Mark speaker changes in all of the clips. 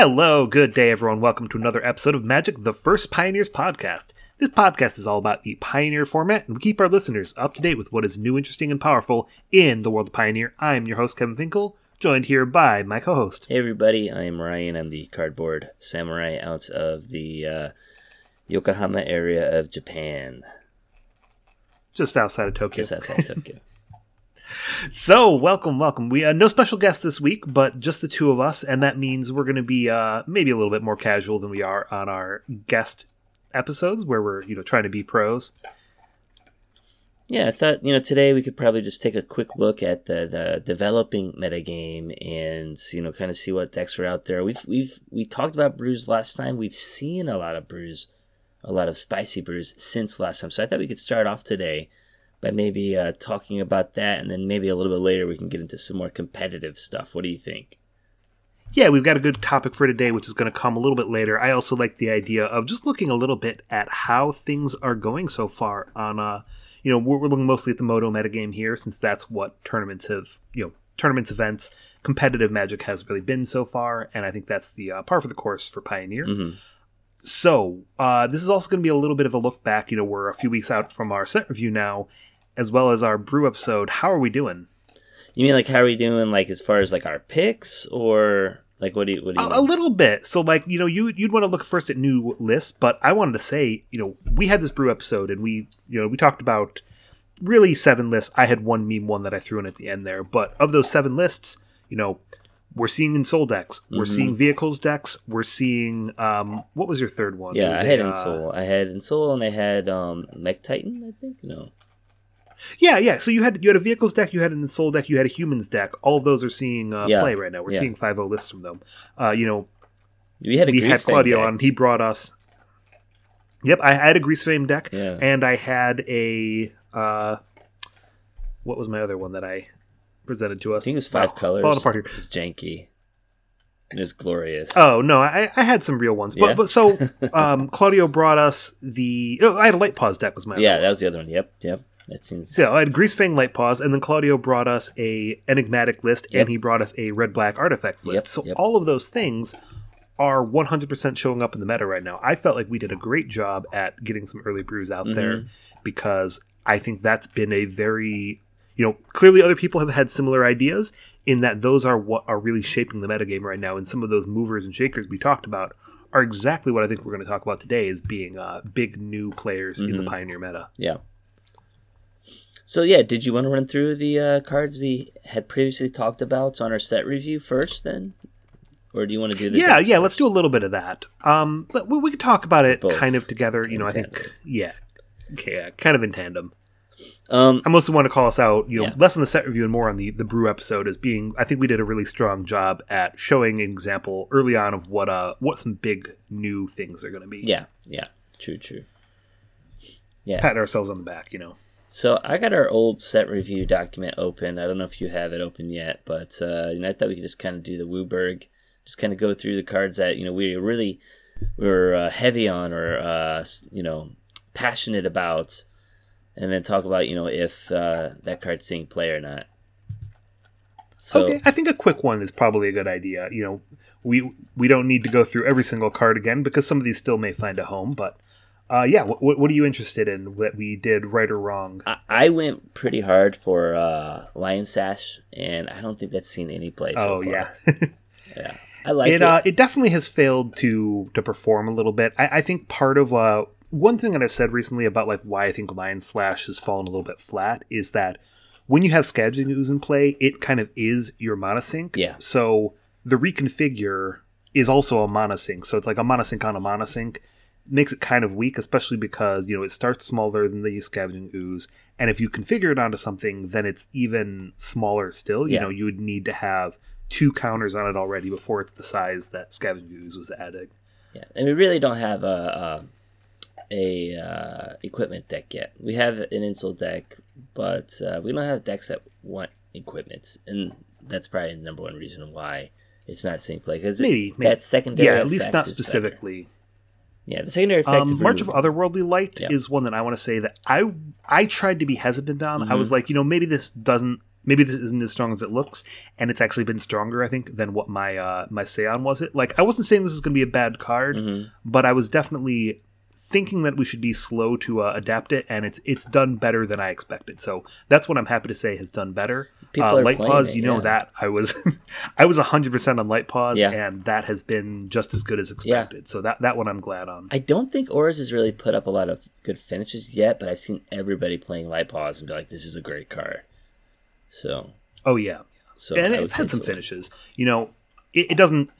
Speaker 1: Hello, good day, everyone. Welcome to another episode of Magic the First Pioneers podcast. This podcast is all about the Pioneer format, and we keep our listeners up to date with what is new, interesting, and powerful in the world of Pioneer. I'm your host, Kevin Finkel, joined here by my co host.
Speaker 2: Hey everybody, I am Ryan. I'm the cardboard samurai out of the uh, Yokohama area of Japan,
Speaker 1: just outside of Tokyo.
Speaker 2: just outside Tokyo.
Speaker 1: So, welcome, welcome. We uh, no special guest this week, but just the two of us, and that means we're going to be uh, maybe a little bit more casual than we are on our guest episodes, where we're you know trying to be pros.
Speaker 2: Yeah, I thought you know today we could probably just take a quick look at the the developing metagame and you know kind of see what decks are out there. We've we've we talked about brews last time. We've seen a lot of brews, a lot of spicy brews since last time. So I thought we could start off today by maybe uh, talking about that, and then maybe a little bit later we can get into some more competitive stuff. What do you think?
Speaker 1: Yeah, we've got a good topic for today, which is going to come a little bit later. I also like the idea of just looking a little bit at how things are going so far on, uh, you know, we're, we're looking mostly at the Moto metagame here, since that's what tournaments have, you know, tournaments, events, competitive Magic has really been so far, and I think that's the uh, par for the course for Pioneer.
Speaker 2: hmm
Speaker 1: So, uh, this is also going to be a little bit of a look back. You know, we're a few weeks out from our set review now, as well as our brew episode. How are we doing?
Speaker 2: You mean like how are we doing? Like as far as like our picks, or like what do you what do you?
Speaker 1: A, a little bit. So, like, you know, you you'd want to look first at new lists, but I wanted to say, you know, we had this brew episode, and we, you know, we talked about really seven lists. I had one meme one that I threw in at the end there, but of those seven lists, you know, we're seeing Ensoul decks, we're
Speaker 2: Mhm.
Speaker 1: seeing vehicles decks, we're seeing um, what was your third one?
Speaker 2: Yeah, i
Speaker 1: I
Speaker 2: had in
Speaker 1: uh,
Speaker 2: Soul. I had Ensoul, and I had um Mechtitan. I think no.
Speaker 1: Yeah, yeah. So you had you had a vehicles deck, you had an soul deck, you had a humans deck. All of those are seeing uh,
Speaker 2: Yeah,
Speaker 1: play right now. We're
Speaker 2: yeah.
Speaker 1: seeing 5 lists from them. Uh, you know,
Speaker 2: We had a
Speaker 1: we had Claudio on. He brought us. Yep, I had a Greasefang deck,
Speaker 2: Yeah.
Speaker 1: and I had a. Uh, what was my other one that I presented to us?
Speaker 2: I think it was five colors.
Speaker 1: Falling apart here.
Speaker 2: It was janky. It was glorious.
Speaker 1: Oh no, I, I had some real ones, but
Speaker 2: Yeah?
Speaker 1: but so um, Claudio brought us the. Oh, I had a Light-Paws deck was my. other
Speaker 2: yeah, that was the other one. Yep, yep. That seems.
Speaker 1: So I had Greasefang Light Paws, and then Claudio brought us a enigmatic list,
Speaker 2: Yep.
Speaker 1: and he brought us a red black artifacts list.
Speaker 2: Yep,
Speaker 1: so
Speaker 2: yep.
Speaker 1: all of those things are 100% showing up in the meta right now. I felt like we did a great job at getting some early brews out there
Speaker 2: Mm-hmm.
Speaker 1: because I think that's been a very you know clearly other people have had similar ideas in that those are what are really shaping the metagame right now and some of those movers and shakers we talked about are exactly what I think we're going to talk about today as being uh, big new players in the
Speaker 2: Mhm.
Speaker 1: pioneer meta.
Speaker 2: Yeah. So yeah, did you want to run through the uh, cards we had previously talked about on our set review first, then, or do you want to do the?
Speaker 1: yeah yeah
Speaker 2: first?
Speaker 1: let's do a little bit of that um but we, we could talk about it
Speaker 2: Both.
Speaker 1: kind of together you know i think
Speaker 2: tandem.
Speaker 1: yeah okay yeah, kind of in tandem
Speaker 2: Um,
Speaker 1: i mostly want to call us out you know
Speaker 2: Yeah.
Speaker 1: less on the set review and more on the the brew episode as being i think we did a really strong job at showing an example early on of what uh what some big new things are going to be
Speaker 2: yeah, yeah, true, true. Yeah.
Speaker 1: pat ourselves on the back you know
Speaker 2: So I got our old set review document open. I don't know if you have it open yet, but uh, you know, I thought we could just kind of do the Wooburg, just kind of go through the cards that you know we really were uh, heavy on or uh, you know passionate about, and then talk about you know if uh, that card's seeing play or not. So
Speaker 1: okay i think a quick one is probably a good idea you know we we don't need to go through every single card again because some of these still may find a home but uh yeah what, what are you interested in that we did right or wrong
Speaker 2: I, I went pretty hard for uh, Lion Sash, and I don't think that's seen any play. So
Speaker 1: oh
Speaker 2: far.
Speaker 1: yeah
Speaker 2: yeah. I like
Speaker 1: it
Speaker 2: it.
Speaker 1: uh, it definitely has failed to to perform a little bit. I, I think part of uh, one thing that I've said recently about like why I think Lion Sash has fallen a little bit flat is that when you have Scavenging Ooze in play, it kind of is your mana sink.
Speaker 2: Yeah.
Speaker 1: So the reconfigure is also a mana sink. So it's like a mana sink on a mana sink. Makes it kind of weak, especially because you know it starts smaller than the scavenging ooze, and if you configure it onto something, then it's even smaller still. You
Speaker 2: Yeah.
Speaker 1: know, you would need to have two counters on it already before it's the size that scavenging ooze was added.
Speaker 2: Yeah, and we really don't have a a, a uh, equipment deck yet. We have an insult deck, but uh, we don't have decks that want equipment, and that's probably the number one reason why it's not seeing play because
Speaker 1: Maybe, maybe.
Speaker 2: that secondary.
Speaker 1: yeah, at least not
Speaker 2: specifically. better. Yeah, the secondary effect.
Speaker 1: Um, March of Otherworldly Light
Speaker 2: Yeah.
Speaker 1: is one that I want to say that I I tried to be hesitant on. I
Speaker 2: Mm-hmm.
Speaker 1: was like, you know, maybe this doesn't maybe this isn't as strong as it looks, and it's actually been stronger, I think, than what my uh, my Seon was. It like I wasn't saying this is going to be a bad card,
Speaker 2: Mm-hmm.
Speaker 1: but I was definitely thinking that we should be slow to uh, adapt it, and it's it's done better than I expected. So that's what I'm happy to say has done better.
Speaker 2: People
Speaker 1: uh, Light-Paws,
Speaker 2: it,
Speaker 1: you know
Speaker 2: yeah.
Speaker 1: that I was I was hundred percent on Light-Paws,
Speaker 2: Yeah.
Speaker 1: and that has been just as good as expected. So that that one I'm glad on.
Speaker 2: I don't think Auras has really put up a lot of good finishes yet, but I've seen everybody playing Light-Paws and be like, "This is a great card." So,
Speaker 1: Oh yeah,
Speaker 2: so
Speaker 1: and it's had some
Speaker 2: so.
Speaker 1: finishes. You know, it doesn't.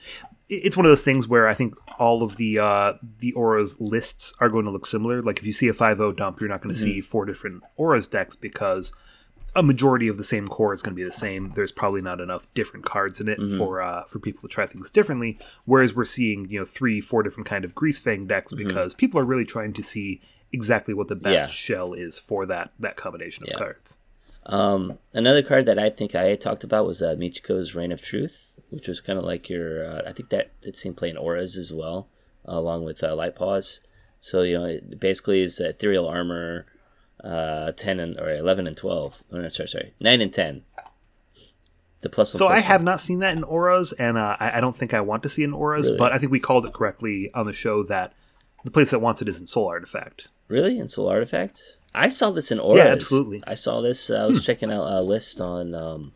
Speaker 1: It- It's one of those things where I think all of the uh, the auras lists are going to look similar. Like if you see a 5-0 dump, you're not going to
Speaker 2: Mm-hmm.
Speaker 1: see four different auras decks because a majority of the same core is going to be the same. There's probably not enough different cards in it
Speaker 2: Mm-hmm.
Speaker 1: for uh, for people to try things differently. Whereas we're seeing you know three, four different kind of Greasefang decks because people are really trying to see exactly what the best
Speaker 2: Mm-hmm. Yeah.
Speaker 1: shell is for that that combination of
Speaker 2: Yeah.
Speaker 1: cards.
Speaker 2: Um, another card that I think I talked about was uh, Michiko's Reign of Truth, which was kind of like your. Uh, I think that it seemed playing auras as well, uh, along with uh, Light-Paws. So you know, it basically is ethereal armor, uh, ten and or eleven and twelve. Oh, no, sorry, sorry, nine and ten. The plus one.
Speaker 1: So I
Speaker 2: plus
Speaker 1: have not seen that in auras, and uh, I, I don't think I want to see it in auras.
Speaker 2: Really?
Speaker 1: But I think we called it correctly on the show that the place that wants it is in Soul Artifact.
Speaker 2: Really? Ensoul Artifact? I saw this in Auras.
Speaker 1: Yeah, absolutely.
Speaker 2: I saw this. Uh, I was checking out a list on um,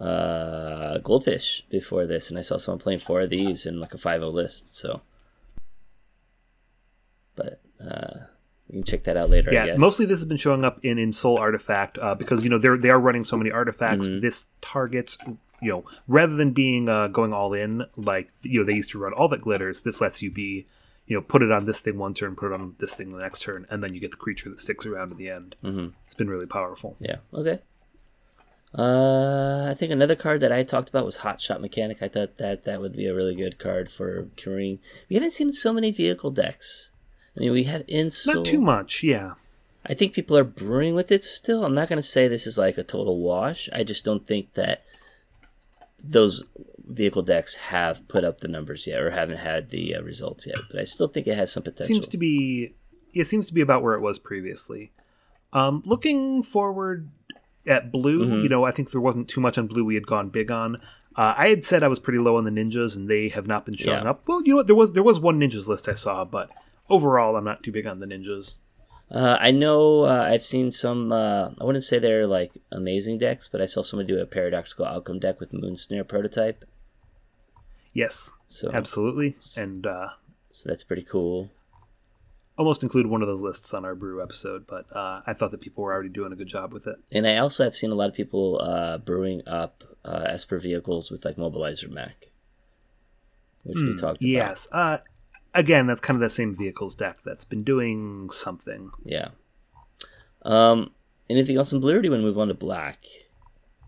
Speaker 2: uh, Goldfish before this, and I saw someone playing four of these in like a 5 list. So, but uh, you can check that out later. I
Speaker 1: Yeah,
Speaker 2: guess.
Speaker 1: mostly this has been showing up in Ensoul Artifact uh, because you know they're they are running so many artifacts.
Speaker 2: Mm-hmm.
Speaker 1: This targets you know rather than being uh, going all in like you know they used to run all that glitters. This lets you be you know put it on this thing one turn, put it on this thing the next turn, and then you get the creature that sticks around to the end. Mm-hmm. It's been really powerful.
Speaker 2: Yeah. Okay. Uh, I think another card that I talked about was Hotshot Mechanic. I thought that that would be a really good card for crewing. We haven't seen so many vehicle decks. I mean, we have in
Speaker 1: Not too much, yeah.
Speaker 2: I think people are brewing with it still. I'm not going to say this is like a total wash. I just don't think that those vehicle decks have put up the numbers yet or haven't had the uh, results yet. But I still think it has some potential.
Speaker 1: seems to be it seems to be about where it was previously. Um, looking forward at blue,
Speaker 2: Mm-hmm.
Speaker 1: you know, I think there wasn't too much on blue we had gone big on. Uh, I had said I was pretty low on the ninjas, and they have not been showing
Speaker 2: Yeah.
Speaker 1: up. Well, you know what? There was there was one ninjas list I saw, but overall, I'm not too big on the ninjas.
Speaker 2: Uh, I know uh, I've seen some. Uh, I wouldn't say they're like amazing decks, but I saw someone do a paradoxical outcome deck with Moonsnare prototype.
Speaker 1: Yes,
Speaker 2: So,
Speaker 1: absolutely, and uh,
Speaker 2: so that's pretty cool.
Speaker 1: almost included one of those lists on our brew episode. But uh, I thought that people were already doing a good job with it.
Speaker 2: And I also have seen a lot of people uh, brewing up uh, Esper vehicles with like Mobilizer Mech, which we talked about.
Speaker 1: Hmm, Yes, uh, again, that's kind of that same vehicles deck that's been doing something.
Speaker 2: Yeah. Um. Anything else in blue, or do you want to move on to black?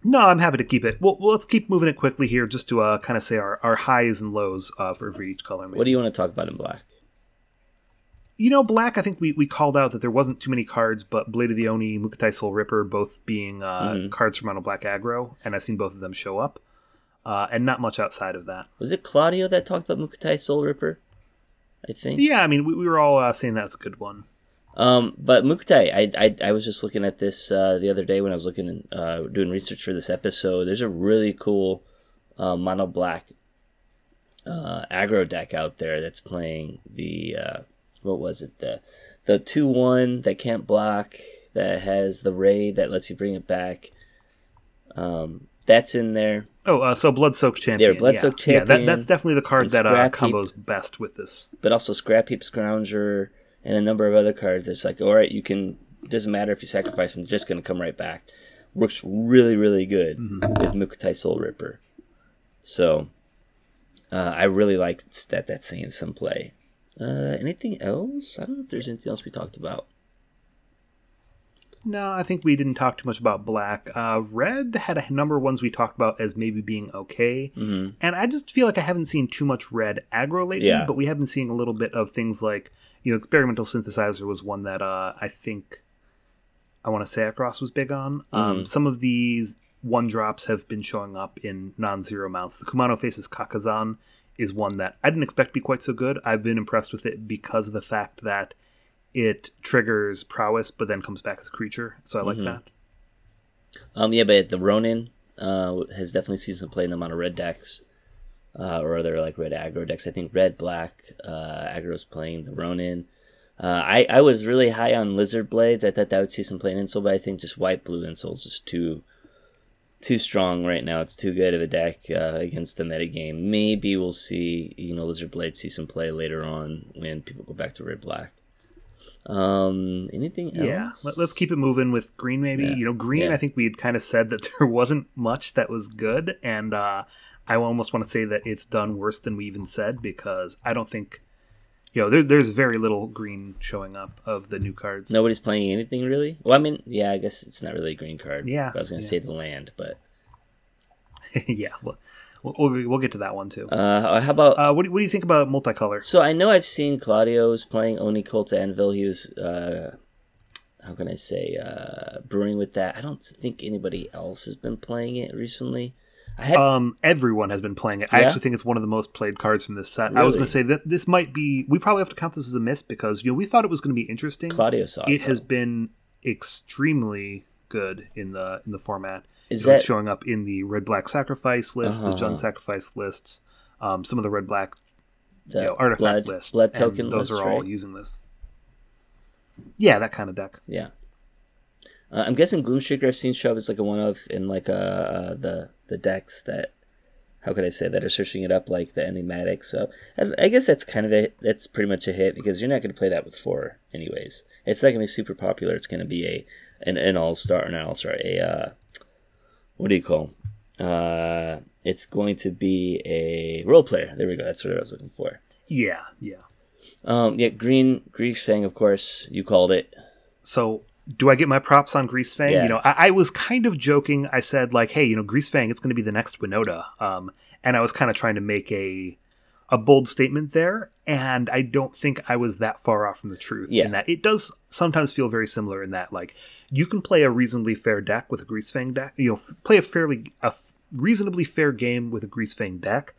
Speaker 1: No, I'm happy to keep it. Well, let's keep moving it quickly here, just to uh, kind of say our, our highs and lows uh, for, for each color.
Speaker 2: What do you want to talk about in black?
Speaker 1: you know, black. I think we, we called out that there wasn't too many cards, but Blade of the Oni, Mukotai Soulripper, both being uh,
Speaker 2: Mm-hmm.
Speaker 1: cards from Mono Black Aggro, and I've seen both of them show up, uh, and not much outside of that.
Speaker 2: Was it Claudio that talked about Mukotai Soulripper? I think.
Speaker 1: Yeah, I mean, we, we were all uh, saying that's a good one.
Speaker 2: Um, but Mukotai, I, I I was just looking at this uh, the other day when I was looking uh, doing research for this episode. There's a really cool uh, mono black uh, aggro deck out there that's playing the uh, what was it the the two one that can't block that has the raid that lets you bring it back. Um, that's in there.
Speaker 1: Oh, uh, so Bloodsoaked Champion.
Speaker 2: Yeah, Bloodsoaked
Speaker 1: Yeah, that, that's definitely the card that uh,
Speaker 2: Scrap Heap.
Speaker 1: combos best with this.
Speaker 2: but also Scrapheap Scrounger and a number of other cards that's like, all right, you can, doesn't matter if you sacrifice them, they're just going to come right back. Works really, really good with Mukotai Soulripper. So, uh, I really like that that's seeing some play. Uh, anything else? I don't know if there's anything else we talked about.
Speaker 1: No, I think we didn't talk too much about black. Uh, red had a number of ones we talked about as maybe being okay,
Speaker 2: Mm-hmm.
Speaker 1: and I just feel like I haven't seen too much red aggro lately.
Speaker 2: Yeah.
Speaker 1: But we have been seeing a little bit of things like you know, experimental synthesizer was one that uh, I think I want to say across was big on.
Speaker 2: Mm-hmm.
Speaker 1: Um, some of these one drops have been showing up in non-zero mounts. The Kumano Faces Kakkazan is one that I didn't expect to be quite so good. I've been impressed with it because of the fact that it triggers prowess, but then comes back as a creature. So I like
Speaker 2: Mm-hmm.
Speaker 1: that.
Speaker 2: Um, yeah, but the Ronin uh, has definitely seen some play in them on a red decks, uh, or other like red aggro decks. I think red black uh, aggro's playing the Ronin. Uh, I I was really high on Lizard Blades. I thought that would see some play in Ensoul, but I think just white blue Ensoul is just too too strong right now. It's too good of a deck uh, against the meta game. Maybe we'll see you know Lizard Blade see some play later on when people go back to red black. Um, anything else?
Speaker 1: Yeah, Let, us keep it moving with green. Maybe
Speaker 2: Yeah.
Speaker 1: you know, green.
Speaker 2: Yeah.
Speaker 1: I think we had kind of said that there wasn't much that was good, and uh, I almost want to say that it's done worse than we even said because I don't think, you know, there, there's very little green showing up of the new cards.
Speaker 2: Nobody's playing anything really. Well, I mean, yeah, I guess it's not really a green card.
Speaker 1: Yeah,
Speaker 2: I was gonna
Speaker 1: yeah.
Speaker 2: say the land, but
Speaker 1: yeah, well, we'll, we'll we'll get to that one too.
Speaker 2: uh, how about?
Speaker 1: Uh, what, do, what do you think about multicolor?
Speaker 2: so I know I've seen Claudio's playing Oni Cult Anvil. He was, uh, how can I say, uh, brewing with that. I don't think anybody else has been playing it recently. Had
Speaker 1: Um, everyone has been playing it. I actually think it's one of the most played cards from this set. I was going to say that this might be. We probably have to count this as a miss because you know we thought it was going to be interesting.
Speaker 2: Claudio saw
Speaker 1: it has been extremely good in the in the format.
Speaker 2: Is
Speaker 1: You know, it's
Speaker 2: that-
Speaker 1: showing up in the red black sacrifice list, the
Speaker 2: Uh-huh.
Speaker 1: Jund sacrifice lists, um, some of the red black
Speaker 2: the
Speaker 1: you know, artifact
Speaker 2: blood,
Speaker 1: lists.
Speaker 2: blood
Speaker 1: and
Speaker 2: token
Speaker 1: those
Speaker 2: list,
Speaker 1: are all
Speaker 2: right?
Speaker 1: using this. Yeah, that kind of deck.
Speaker 2: Yeah. Uh, I'm guessing Gloomshaker I've seen show up as like a one of in like uh, uh the the decks that how could I say that are searching it up like the enigmatic. So I, I guess that's kind of a that's pretty much a hit because you're not going to play that with four anyways. It's not going to be super popular. It's going to be a an, an all star not all star a uh, what do you call? Uh, it's going to be a role player. There we go. That's what I was looking for.
Speaker 1: Yeah, yeah.
Speaker 2: Um, yeah, green Greasefang, of course. You called it.
Speaker 1: So do I get my props on Grease Fang?
Speaker 2: Yeah.
Speaker 1: You know, I, I was kind of joking. I said like, hey, you know, Greasefang, it's going to be the next Winota. Um, and I was kind of trying to make a a bold statement there, and I don't think I was that far off from the truth.
Speaker 2: Yeah.
Speaker 1: In that it does sometimes feel very similar in that like you can play a reasonably fair deck with a Greasefang deck. You know, play a fairly a f- reasonably fair game with a Greasefang deck,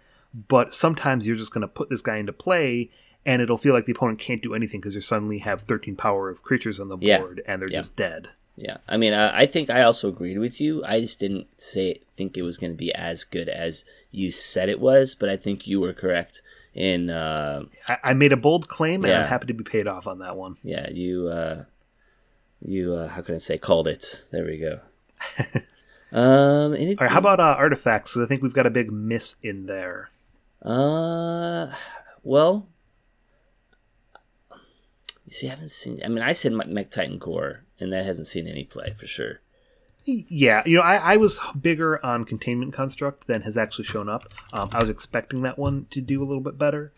Speaker 1: but sometimes you're just going to put this guy into play. And it'll feel like the opponent can't do anything because you suddenly have 13 power of creatures on the
Speaker 2: Yeah.
Speaker 1: board and they're
Speaker 2: Yeah.
Speaker 1: just dead.
Speaker 2: Yeah, I mean, I, I think I also agreed with you. I just didn't say think it was going to be as good as you said it was, but I think you were correct in. Uh,
Speaker 1: I, I made a bold claim, and I'm happy to be paid off on that one.
Speaker 2: yeah, you. Uh, you. Uh, how can I say? Called it. There we go. um. Anything,
Speaker 1: All right, how about uh, artifacts? 'Cause I think we've got a big miss in there.
Speaker 2: Uh. Well. You see, I haven't seen. I mean, I said Mechtitan Core, and that hasn't seen any play for sure.
Speaker 1: Yeah, you know, I, I was bigger on containment construct than has actually shown up. Um, I was expecting that one to do a little bit better.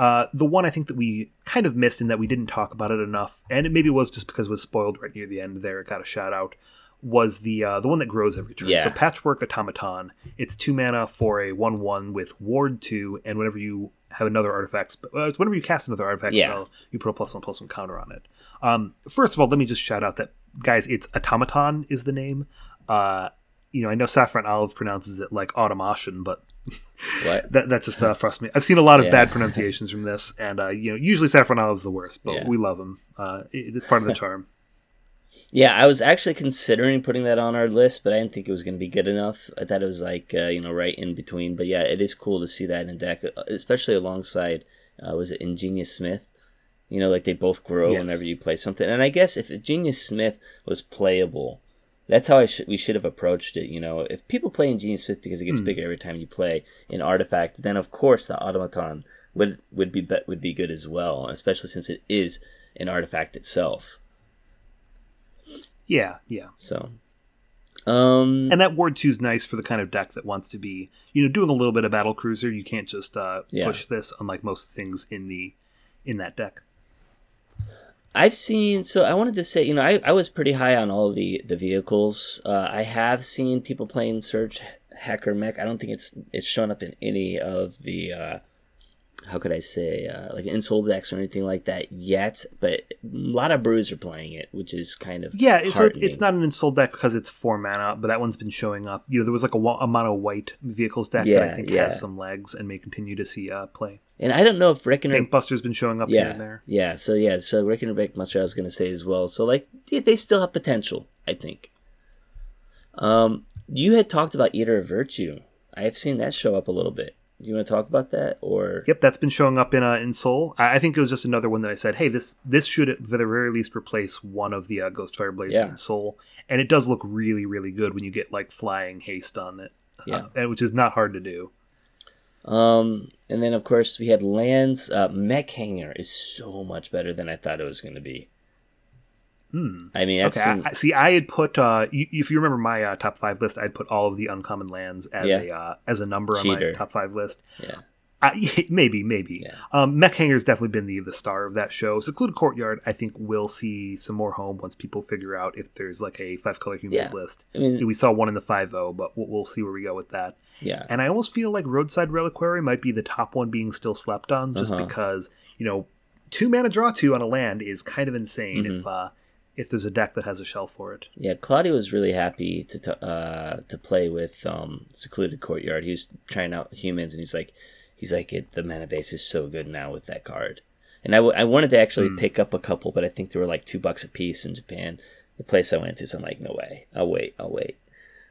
Speaker 1: Uh, the one I think that we kind of missed in that we didn't talk about it enough, and it maybe was just because it was spoiled right near the end there. It got a shout out. Was the uh, the one that grows every turn?
Speaker 2: Yeah.
Speaker 1: So Patchwork Automaton. It's two mana for a one one with Ward two, and whenever you have another artifact, sp- uh, whenever you cast another artifact
Speaker 2: Yeah.
Speaker 1: spell, you put a plus one plus one counter on it. Um, first of all, let me just shout out that guys, it's Automaton is the name. Uh, you know, I know Saffron Olive pronounces it like automation, but that that just uh, frustrates me. I've seen a lot of
Speaker 2: Yeah.
Speaker 1: bad pronunciations from this, and uh, you know, usually Saffron Olive is the worst, but
Speaker 2: Yeah.
Speaker 1: we love him. Uh, it, it's part of the charm.
Speaker 2: Yeah, I was actually considering putting that on our list, but I didn't think it was going to be good enough. I thought it was like uh, you know right in between. But yeah, it is cool to see that in deck, especially alongside uh, was it Ingenious Smith? You know, like they both grow
Speaker 1: Yes.
Speaker 2: whenever you play something. And I guess if Ingenious Smith was playable, that's how I should we should have approached it. You know, if people play Ingenious Smith because it gets bigger every time you play an artifact, then of course the automaton would would be bet would be good as well, especially since it is an artifact itself.
Speaker 1: Yeah, yeah.
Speaker 2: So, um,
Speaker 1: And that Ward two is nice for the kind of deck that wants to be, you know, doing a little bit of battle cruiser. You can't just uh,
Speaker 2: Yeah.
Speaker 1: push this, unlike most things in the in that deck.
Speaker 2: I've seen. So I wanted to say, you know, I, I was pretty high on all the the vehicles. Uh, I have seen people playing Surge Hacker Mech. I don't think it's it's shown up in any of the. Uh, how could I say, uh, like insole decks or anything like that yet? But a lot of brews are playing it, which is kind of
Speaker 1: Yeah, so it's, it's not an insult deck because it's four mana, but that one's been showing up. You know, there was like a, a mono white vehicles deck that
Speaker 2: Yeah,
Speaker 1: I think
Speaker 2: yeah.
Speaker 1: has some legs and may continue to see uh, play.
Speaker 2: And I don't know if Reckoner
Speaker 1: Bankbuster's been showing up here
Speaker 2: yeah,
Speaker 1: and there.
Speaker 2: Yeah, so yeah, so Rick and Rick Muster I was gonna say as well. So like they, they still have potential, I think. Um, you had talked about Eater of Virtue. I have seen that show up a little bit. Do you want to talk about that, or
Speaker 1: Yep, that's been showing up in uh, in Soul. I, I think it was just another one that I said, hey, this this should at the very least replace one of the uh, Ghostfire blades
Speaker 2: Yeah.
Speaker 1: in Soul, and it does look really really good when you get like flying haste on it,
Speaker 2: Yeah.
Speaker 1: uh, and which is not hard to do.
Speaker 2: Um, and then of course we had Lands. Uh, Mech Hangar is so much better than I thought it was going to be.
Speaker 1: Hmm.
Speaker 2: I mean,
Speaker 1: Okay,
Speaker 2: seen,
Speaker 1: I, see, I had put uh, you, if you remember my uh, top five list, I'd put all of the uncommon lands as
Speaker 2: Yeah.
Speaker 1: a uh, as a number
Speaker 2: Cheater.
Speaker 1: on my top five list.
Speaker 2: yeah,
Speaker 1: I, maybe, maybe.
Speaker 2: Yeah.
Speaker 1: Um, Mech Hangar's definitely been the the star of that show. Secluded Courtyard, I think, will see some more home once people figure out if there's like a five color humans
Speaker 2: Yeah.
Speaker 1: list.
Speaker 2: I mean,
Speaker 1: We saw one in the five zero, but we'll, we'll see where we go with that.
Speaker 2: yeah,
Speaker 1: And I almost feel like Roadside Reliquary might be the top one being still slept on, just
Speaker 2: Uh-huh.
Speaker 1: because you know two mana draw two on a land is kind of insane
Speaker 2: Mm-hmm.
Speaker 1: if uh, if there's a deck that has a shell for it.
Speaker 2: yeah. Claudio was really happy to t- uh to play with um Secluded Courtyard. He was trying out humans, and he's like, he's like, it, the mana base is so good now with that card. And I, w- I wanted to actually
Speaker 1: Hmm.
Speaker 2: pick up a couple, but I think they were like two bucks a piece in Japan. The place I went to, so I'm like, no way. I'll wait. I'll wait.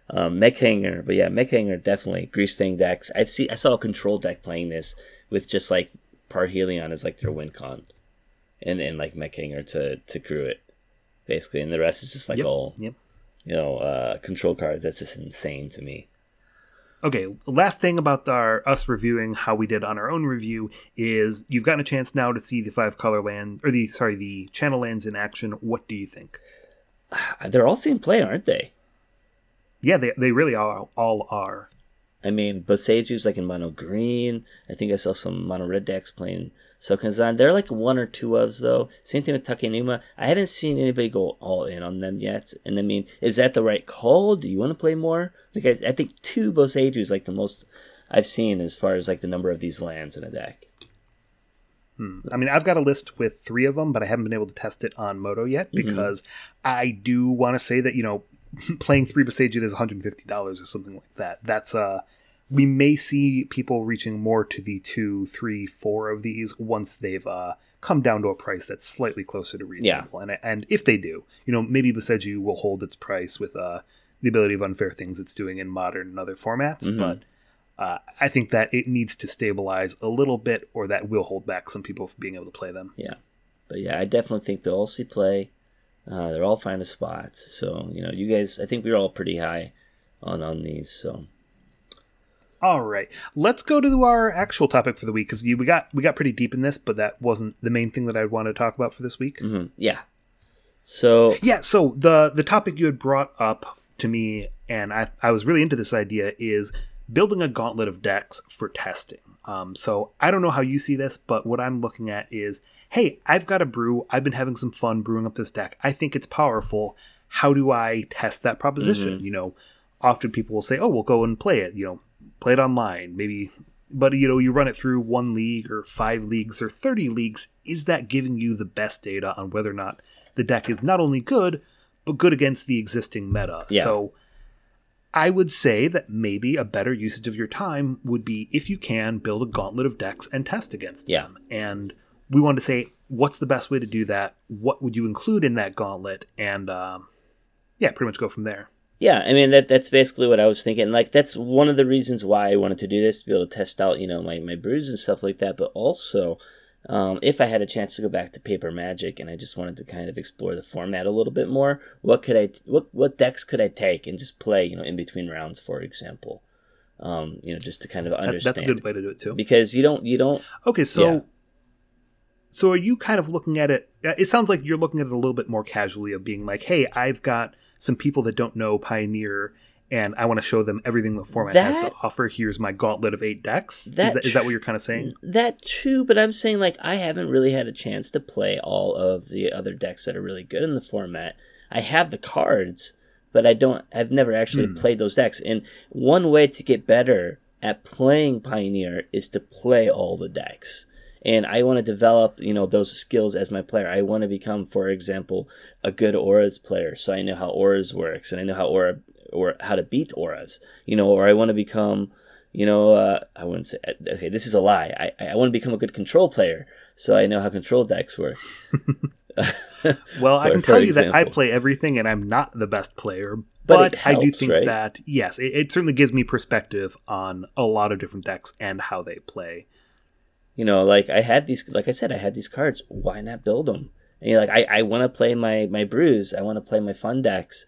Speaker 2: Um, Mech Hangar, but yeah, Mech Hangar definitely Greasefang decks. I see. I saw a control deck playing this with just like Parhelion as like their win con, and and like Mech Hangar to to crew it, basically, and the rest is just like
Speaker 1: Yep.
Speaker 2: all
Speaker 1: Yep.
Speaker 2: you know uh, control cards. That's just insane to me.
Speaker 1: Okay, last thing about our us reviewing how we did on our own review is you've gotten a chance now to see the five color land or the sorry the channel lands in action. What do you think?
Speaker 2: They're all seeing play, aren't they?
Speaker 1: Yeah, they they really all all are.
Speaker 2: I mean, Boseiju's like in mono green. I think I saw some mono red decks playing Sokenzan. They're like one or two ofs though. Same thing with Takenuma. I haven't seen anybody go all in on them yet. And I mean, is that the right call? Do you want to play more? Like I, I think two Boseiju is like the most I've seen as far as like the number of these lands in a deck. Hmm.
Speaker 1: I mean, I've got a list with three of them, but I haven't been able to test it on Moto yet mm-hmm. because I do want to say that you know, playing three Boseiju is one hundred and fifty dollars or something like that. That's uh, we may see people reaching more to the two, three, four of these once they've uh come down to a price that's slightly closer to reasonable. And and if they do, you know, maybe Boseiju will hold its price with uh the ability of unfair things it's doing in modern and other formats,
Speaker 2: Mhm.
Speaker 1: but. Uh, I think that it needs to stabilize a little bit, or that will hold back some people from being able to play them.
Speaker 2: Yeah. But yeah, I definitely think they'll all see play. Uh, they're all finding spots. So, you know, you guys I think we are all pretty high on on these, so
Speaker 1: All right, let's go to our actual topic for the week because we got we got pretty deep in this, but that wasn't the main thing that I wanted to talk about for this week.
Speaker 2: mhm, yeah. So
Speaker 1: Yeah, so the the topic you had brought up to me, and I I was really into this idea is building a gauntlet of decks for testing. Um, so I don't know how you see this, but what I'm looking at is, hey, I've got a brew. I've been having some fun brewing up this deck. I think it's powerful. How do I test that proposition? You know, often people will say, oh, we'll go and play it. You know, play it online, maybe. But you know, you run it through one league or five leagues or thirty leagues. Is that giving you the best data on whether or not the deck is not only good, but good against the existing meta?
Speaker 2: Yeah.
Speaker 1: So I would say that maybe a better usage of your time would be if you can build a gauntlet of decks and test against
Speaker 2: Yeah.
Speaker 1: them. And we want to say, what's the best way to do that? What would you include in that gauntlet? And um, yeah, pretty much go from there.
Speaker 2: Yeah, I mean that that's basically what I was thinking. Like that's one of the reasons why I wanted to do this to be able to test out, you know, my my brews and stuff like that. But also, um, if I had a chance to go back to Paper Magic and I just wanted to kind of explore the format a little bit more, what could I what what decks could I take and just play, you know, in between rounds, for example, um, you know, just to kind of
Speaker 1: That-
Speaker 2: understand.
Speaker 1: that's a good way to do it too.
Speaker 2: because you don't you don't
Speaker 1: Okay, so
Speaker 2: Yeah.
Speaker 1: so are you kind of looking at it? uh, It sounds like you're looking at it a little bit more casually, of being like, "Hey, I've got some people that don't know Pioneer, and I want to show them everything the format has to offer. Here's my gauntlet of eight decks."
Speaker 2: That
Speaker 1: is, that, is that what you're kind of saying?
Speaker 2: That too, but I'm saying like I haven't really had a chance to play all of the other decks that are really good in the format. I have the cards, but I don't. I've never actually hmm. played those decks. And one way to get better at playing Pioneer is to play all the decks. And I want to develop, you know, those skills as my player. I want to become, for example, a good auras player, so I know how auras works, and I know how aura or how to beat auras. You know, or I want to become you know, uh, I wouldn't say okay. This is a lie. I I want to become a good control player, so I know how control decks work.
Speaker 1: Well, I can tell you that I play everything, and I'm not the best player.
Speaker 2: But
Speaker 1: but,
Speaker 2: it
Speaker 1: I do think
Speaker 2: right?
Speaker 1: that yes, it, it certainly gives me perspective on a lot of different decks and how they play.
Speaker 2: you know like i had these like i said i had these cards why not build them and you're like i, I want to play my my brews i want to play my fun decks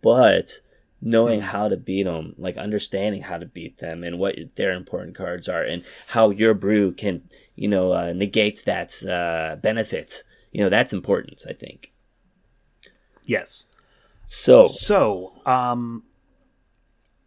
Speaker 2: but knowing how to beat them like understanding how to beat them and what their important cards are and how your brew can you know uh, negate that uh, benefit you know that's important i think
Speaker 1: Yes.
Speaker 2: so
Speaker 1: So, um,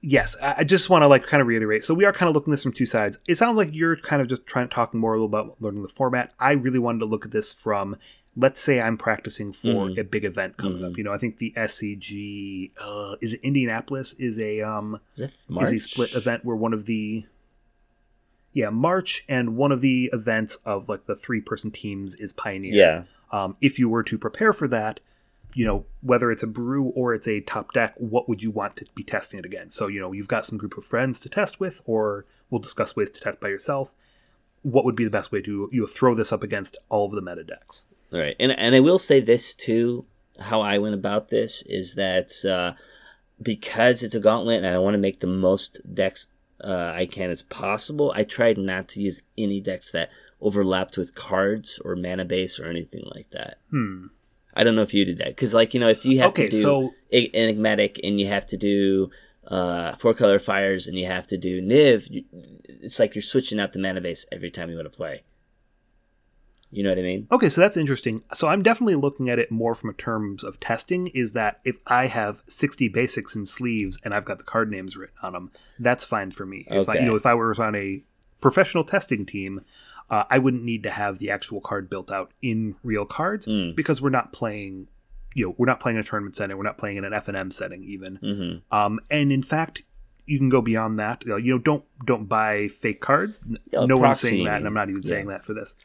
Speaker 1: yes, I I just want to like kind of reiterate. So we are kind of looking at this from two sides. It sounds like you're kind of just trying to talk more a little about learning the format. I really wanted to look at this from, let's say, I'm practicing for
Speaker 2: Mhm.
Speaker 1: a big event coming up. You know, I think the SCG uh, is it Indianapolis is a um
Speaker 2: is
Speaker 1: is a split event where one of the yeah March and one of the events of like the three person teams is Pioneer
Speaker 2: yeah
Speaker 1: um, if you were to prepare for that, you know, whether it's a brew or it's a top deck, what would you want to be testing it against? So, you know, you've got some group of friends to test with, or we'll discuss ways to test by yourself. What would be the best way to you know, throw this up against all of the meta decks?
Speaker 2: All right, and and I will say this too. How I went about this is that uh, because it's a gauntlet and I want to make the most decks uh, I can as possible, I tried not to use any decks that overlapped with cards or mana base or anything like that.
Speaker 1: Hmm.
Speaker 2: I don't know if you did that because, like, you know, if you have
Speaker 1: Okay,
Speaker 2: to do
Speaker 1: so-
Speaker 2: enigmatic and you have to do uh, four color fires and you have to do Niv, you, it's like you're switching out the mana base every time you want to play. You know what I mean?
Speaker 1: Okay, so that's interesting. So I'm definitely looking at it more from a terms of testing. Is that if I have 60 basics in sleeves and I've got the card names written on them, that's fine for me. If I,
Speaker 2: Okay.
Speaker 1: you know, if I was on a professional testing team, uh, I wouldn't need to have the actual card built out in real cards
Speaker 2: Mm.
Speaker 1: because we're not playing. You know, we're not playing in a tournament setting. We're not playing in an F and M setting even.
Speaker 2: Mm-hmm.
Speaker 1: Um, and in fact, you can go beyond that. You know, don't don't buy fake cards. No one's saying that, and I'm not even
Speaker 2: Yeah.
Speaker 1: saying that for this.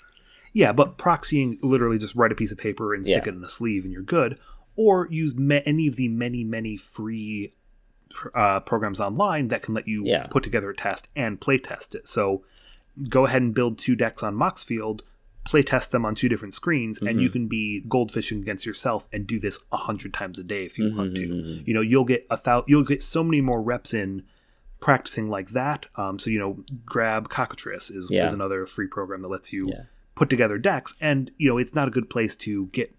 Speaker 1: Yeah, but proxying literally just write a piece of paper and stick
Speaker 2: Yeah.
Speaker 1: it in a sleeve, and you're good. Or use ma- any of the many many free uh, programs online that can let you
Speaker 2: Yeah.
Speaker 1: put together a test and play test it. So go ahead and build two decks on Moxfield, play test them on two different screens, and
Speaker 2: Mm-hmm.
Speaker 1: you can be goldfishing against yourself and do this a hundred times a day if you want to.
Speaker 2: Mhm.
Speaker 1: You know, you'll get a thou- you'll get so many more reps in practicing like that. Um, so you know, grab Cockatrice is,
Speaker 2: Yeah.
Speaker 1: is another free program that lets you
Speaker 2: Yeah.
Speaker 1: Put together decks, and you know, it's not a good place to get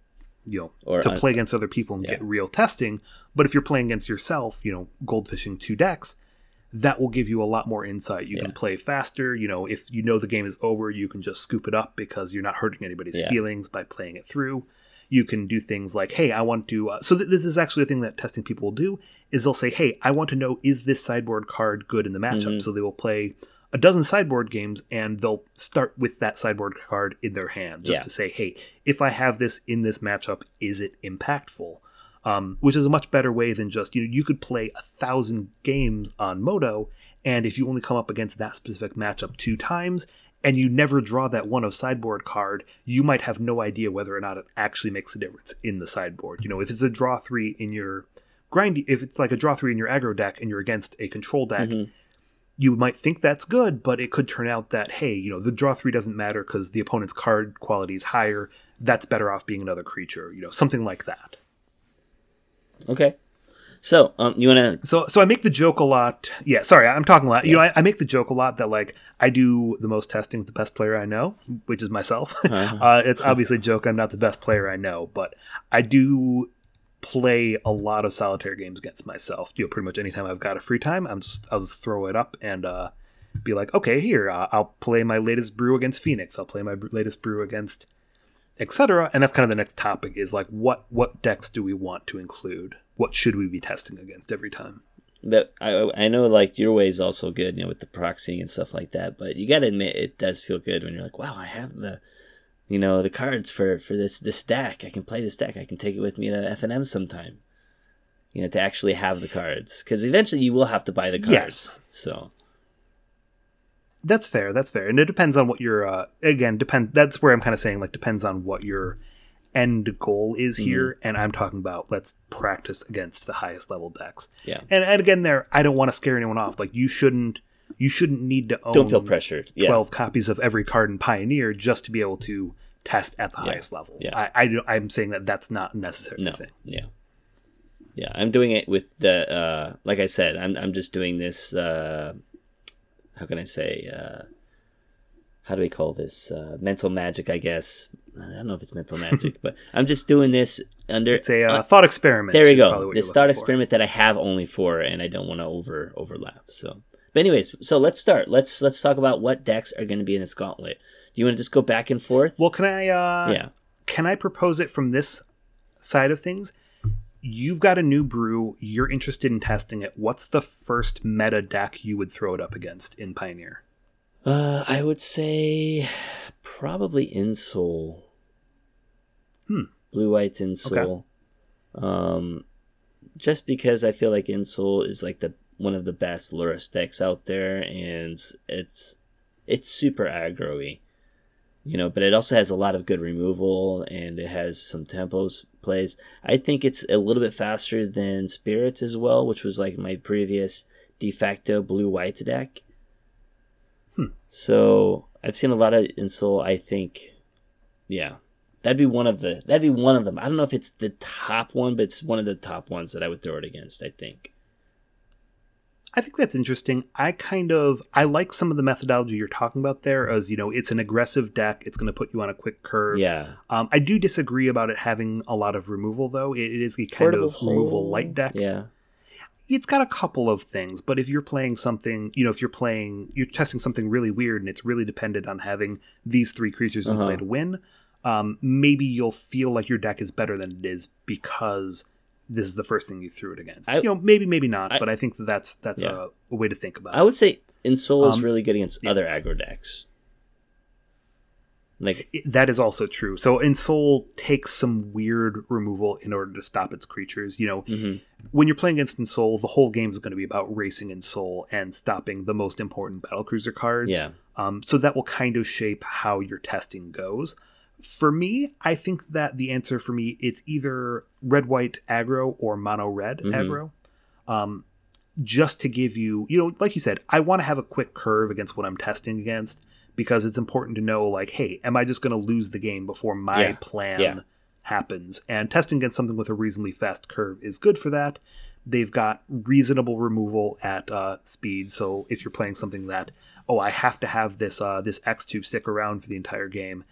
Speaker 1: you know
Speaker 2: Or
Speaker 1: to
Speaker 2: un-
Speaker 1: play against other people and
Speaker 2: Yeah.
Speaker 1: get real testing. But if you're playing against yourself, you know, goldfishing two decks, that will give you a lot more insight. You
Speaker 2: Yeah.
Speaker 1: can play faster. You know, if you know the game is over, you can just scoop it up because you're not hurting anybody's
Speaker 2: Yeah.
Speaker 1: feelings by playing it through. You can do things like, hey, I want to. Uh, so th- this is actually a thing that testing people will do is they'll say, hey, I want to know is this sideboard card good in the matchup.
Speaker 2: Mhm.
Speaker 1: So they will play a dozen sideboard games and they'll start with that sideboard card in their hand just
Speaker 2: Yeah.
Speaker 1: to say, hey, if I have this in this matchup, is it impactful? Um, which is a much better way than just you know you could play a thousand games on Moto, and if you only come up against that specific matchup two times and you never draw that one of sideboard card, you might have no idea whether or not it actually makes a difference in the sideboard. You know, if it's a draw three in your grind, if it's like a draw three in your aggro deck and you're against a control deck,
Speaker 2: Mhm.
Speaker 1: You might think that's good, but it could turn out that hey, you know, the draw three doesn't matter because the opponent's card quality is higher. That's better off being another creature, you know, something like that.
Speaker 2: Okay. So, um, you want to?
Speaker 1: So, so I make the joke a lot. Yeah, sorry, I'm talking a lot. You know, I, I make the joke a lot that like I do the most testing with the best player I know, which is myself.
Speaker 2: Uh-huh.
Speaker 1: uh, it's obviously a joke. I'm not the best player I know, but I do play a lot of solitaire games against myself. You know, pretty much anytime I've got a free time, I'm just I'll just throw it up and uh, be like, okay, here uh, I'll play my latest brew against Phoenix. I'll play my latest brew against etc. And that's kind of the next topic is like what what decks do we want to include? What should we be testing against every time?
Speaker 2: But I, I know like your way is also good, you know, with the proxying and stuff like that. But you got to admit, it does feel good when you're like, wow, I have the, you know, the cards for for this this deck. I can play this deck. I can take it with me to F and M sometime. You know, to actually have the cards, because eventually you will have to buy the cards.
Speaker 1: Yes.
Speaker 2: So
Speaker 1: That's fair. That's fair, and it depends on what your uh, again depend. That's where I'm kind of saying like depends on what your end goal is
Speaker 2: Mm-hmm.
Speaker 1: here, and I'm talking about let's practice against the highest level decks.
Speaker 2: yeah,
Speaker 1: And and again, there I don't want to scare anyone off. Like you shouldn't you shouldn't need to own
Speaker 2: don't feel pressured. Yeah,
Speaker 1: twelve copies of every card in Pioneer just to be able to test at the highest level.
Speaker 2: Yeah.
Speaker 1: I, I, I'm saying that that's not necessary
Speaker 2: no,
Speaker 1: thing.
Speaker 2: yeah. Yeah, I'm doing it with the uh, like I said, I'm I'm just doing this. Uh, how can I say? Uh, how do we call this? Uh, mental magic, I guess. I don't know if it's mental magic, but I'm just doing this under.
Speaker 1: It's a uh, thought experiment.
Speaker 2: There we
Speaker 1: probably
Speaker 2: go. This thought
Speaker 1: for.
Speaker 2: experiment that I have only four, and I don't want to over overlap. So, but anyways, so let's start. Let's let's talk about what decks are going to be in this gauntlet. Do you want to just go back and forth?
Speaker 1: Well, can I? Uh,
Speaker 2: yeah.
Speaker 1: Can I propose it from this side of things? You've got a new brew. You're interested in testing it. What's the first meta deck you would throw it up against in Pioneer?
Speaker 2: Uh, I would say probably Ensoul.
Speaker 1: Hmm.
Speaker 2: Blue White's Ensoul. Um, just because I feel like Ensoul is like the one of the best Lurus decks out there, and it's it's super aggro-y. You know, but it also has a lot of good removal, and it has some tempos plays. I think it's a little bit faster than Spirits as well, which was like my previous de facto blue white deck. Hmm. So I've seen a lot of Ensoul. I think, yeah, that'd be one of the that'd be one of them. I don't know if it's the top one, but it's one of the top ones that I would throw it against. I think.
Speaker 1: I think that's interesting. I kind of I like some of the methodology you're talking about there, as you know, it's an aggressive deck. It's going to put you on a quick curve.
Speaker 2: Yeah.
Speaker 1: Um, I do disagree about it having a lot of removal, though. It, it is a kind
Speaker 2: Portable
Speaker 1: of removal light deck.
Speaker 2: Yeah.
Speaker 1: It's got a couple of things, but if you're playing something, you know, if you're playing, you're testing something really weird, and it's really dependent on having these three creatures in
Speaker 2: Uh-huh.
Speaker 1: play to win. Um, maybe you'll feel like your deck is better than it is because this is the first thing you threw it against.
Speaker 2: I-
Speaker 1: you know, maybe, maybe not,
Speaker 2: I-
Speaker 1: but I think that that's that's
Speaker 2: Yeah.
Speaker 1: a, a way to think about
Speaker 2: I
Speaker 1: it.
Speaker 2: would say Ensoul is
Speaker 1: Um,
Speaker 2: really good against other aggro decks. Like
Speaker 1: It- that is also true. So Ensoul takes some weird removal in order to stop its creatures. You know,
Speaker 2: mhm.
Speaker 1: when you're playing against Ensoul, the whole game is going to be about racing Ensoul and stopping the most important battle cruiser cards.
Speaker 2: yeah,
Speaker 1: Um, so that will kind of shape how your testing goes. For me, I think that the answer for me it's either red white aggro or mono red
Speaker 2: Mhm.
Speaker 1: aggro. Um, just to give you, you know, like you said, I want to have a quick curve against what I'm testing against because it's important to know, like, hey, am I just going to lose the game before my
Speaker 2: Yeah.
Speaker 1: plan
Speaker 2: Yeah.
Speaker 1: happens? And testing against something with a reasonably fast curve is good for that. They've got reasonable removal at uh, speed, so if you're playing something that, oh, I have to have this uh, this X tube stick around for the entire game,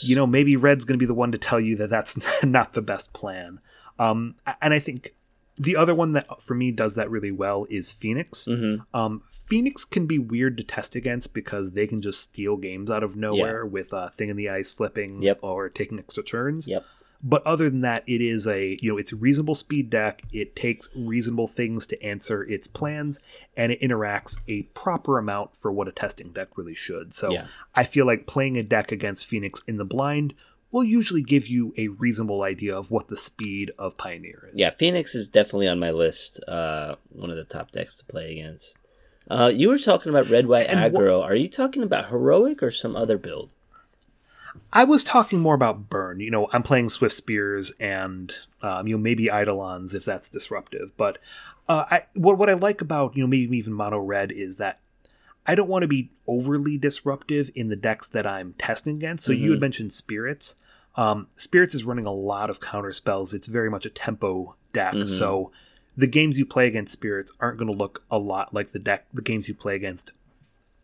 Speaker 1: you know, maybe Red's going to be the one to tell you that that's not the best plan. Um, and I think the other one that for me does that really well is Phoenix.
Speaker 2: hmm
Speaker 1: Um, Phoenix can be weird to test against because they can just steal games out of nowhere with a thing in the ice flipping
Speaker 2: Yep.
Speaker 1: or taking extra turns.
Speaker 2: Yep.
Speaker 1: But other than that, it is a you know it's a reasonable speed deck. It takes reasonable things to answer its plans, and it interacts a proper amount for what a testing deck really should. So
Speaker 2: Yeah.
Speaker 1: I feel like playing a deck against Phoenix in the blind will usually give you a reasonable idea of what the speed of Pioneer is.
Speaker 2: Yeah, Phoenix is definitely on my list. Uh, one of the top decks to play against. Uh, you were talking about red white
Speaker 1: And
Speaker 2: aggro. Are you talking about heroic or some other build?
Speaker 1: I was talking more about burn. You know, I'm playing Swiftspears and um, you know maybe Eidolons if that's disruptive. But uh, I what what I like about you know maybe even Mono Red is that I don't want to be overly disruptive in the decks that I'm testing against. So you had mentioned Spirits. Um, Spirits is running a lot of counter spells. It's very much a tempo deck.
Speaker 2: Mhm.
Speaker 1: So the games you play against Spirits aren't going to look a lot like the deck the games you play against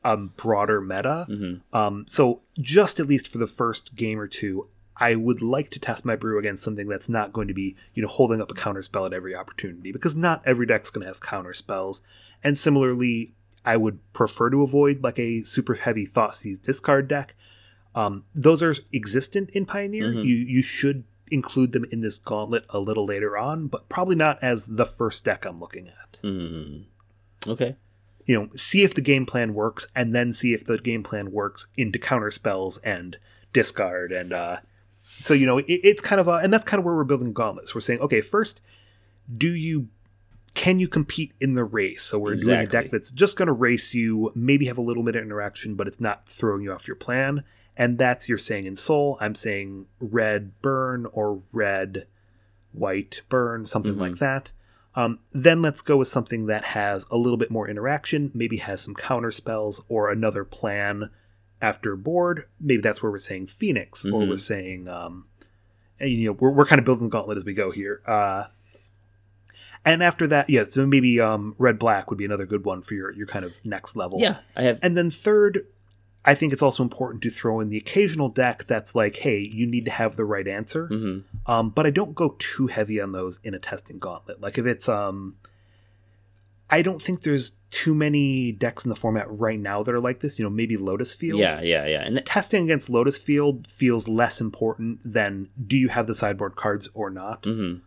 Speaker 1: um, broader meta.
Speaker 2: hmm
Speaker 1: Um, so just at least for the first game or two, I would like to test my brew against something that's not going to be, you know, holding up a counter spell at every opportunity because not every deck's going to have counter spells. And similarly, I would prefer to avoid like a super heavy Thoughtseize discard deck. Um, those are existent in Pioneer.
Speaker 2: Mhm.
Speaker 1: You you should include them in this gauntlet a little later on, but probably not as the first deck I'm looking at.
Speaker 2: hmm Okay.
Speaker 1: You know, see if the game plan works, and then see if the game plan works into counter spells and discard, and uh, so you know, it, it's kind of a, and that's kind of where we're building gauntlets. We're saying, okay, first, do you can you compete in the race? So we're doing a deck that's just going to race you, maybe have a little bit of interaction, but it's not throwing you off your plan. And that's you're saying in Soul. I'm saying red burn or red white burn, something
Speaker 2: Mhm.
Speaker 1: like that. Um, then let's go with something that has a little bit more interaction, maybe has some counter spells or another plan after board. Maybe that's where we're saying Phoenix, or
Speaker 2: Mhm.
Speaker 1: we're saying, um, and, you know, we're, we're kind of building the gauntlet as we go here. Uh, And after that, yeah, so maybe um, red black would be another good one for your your kind of next level.
Speaker 2: Yeah, I have.
Speaker 1: And then third, I think it's also important to throw in the occasional deck that's like, hey, you need to have the right answer.
Speaker 2: Mm-hmm.
Speaker 1: Um, but I don't go too heavy on those in a testing gauntlet. Like if it's um I don't think there's too many decks in the format right now that are like this. You know, maybe Lotus Field.
Speaker 2: Yeah, yeah, yeah. And
Speaker 1: Testing against Lotus Field feels less important than do you have the sideboard cards or not,
Speaker 2: mhm.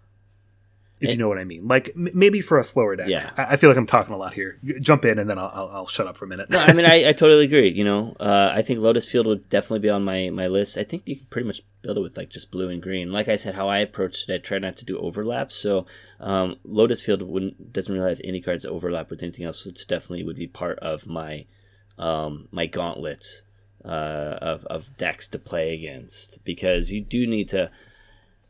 Speaker 1: If you know what I mean. Like m- maybe for a slower deck.
Speaker 2: Yeah.
Speaker 1: I, I feel like I'm talking a lot here. Jump in and then I'll, I'll, I'll shut up for a minute.
Speaker 2: no, I mean, I, I totally agree. You know, uh, I think Lotus Field would definitely be on my, my list. I think you can pretty much build it with like just blue and green. Like I said, how I approached it, I try not to do overlaps. So um, Lotus Field wouldn't doesn't really have any cards that overlap with anything else. So it's definitely would be part of my um, my gauntlet uh, of of decks to play against because you do need to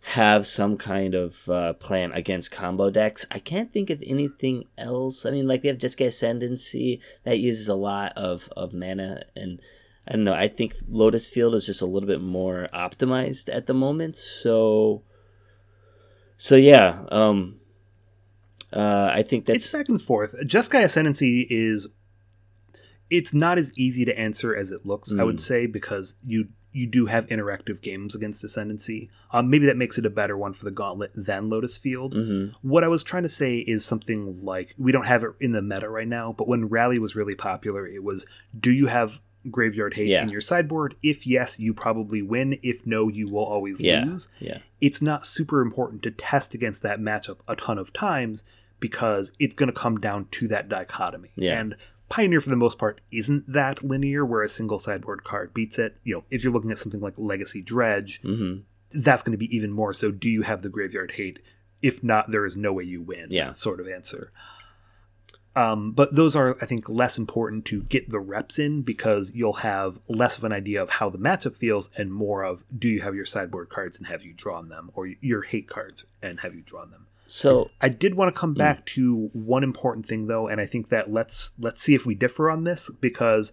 Speaker 2: have some kind of uh, plan against combo decks. I can't think of anything else. I mean, like we have Jeskai Ascendancy that uses a lot of, of mana, and I don't know. I think Lotus Field is just a little bit more optimized at the moment. So, so yeah, um, uh, I think that
Speaker 1: it's
Speaker 2: that's
Speaker 1: back and forth. Jeskai Ascendancy is it's not as easy to answer as it looks, I would
Speaker 2: Mm.
Speaker 1: say, because you you do have interactive games against Ascendancy. Um, maybe that makes it a better one for the Gauntlet than Lotus Field.
Speaker 2: hmm
Speaker 1: What I was trying to say is something like we don't have it in the meta right now, but when Rally was really popular, it was do you have Graveyard Hate
Speaker 2: Yeah.
Speaker 1: in your sideboard? If yes, you probably win. If no, you will always
Speaker 2: Yeah.
Speaker 1: lose
Speaker 2: yeah,
Speaker 1: it's not super important to test against that matchup a ton of times because it's going to come down to that dichotomy.
Speaker 2: Yeah.
Speaker 1: And Pioneer, for the most part, isn't that linear where a single sideboard card beats it. You know, if you're looking at something like Legacy Dredge,
Speaker 2: hmm
Speaker 1: that's going to be even more so. Do you have the graveyard hate? If not, there is no way you win.
Speaker 2: Yeah.
Speaker 1: Sort of answer. Um, but those are, I think, less important to get the reps in because you'll have less of an idea of how the matchup feels and more of do you have your sideboard cards and have you drawn them, or your hate cards and have you drawn them.
Speaker 2: So
Speaker 1: I did want to come back to one important thing though, and I think that let's let's see if we differ on this because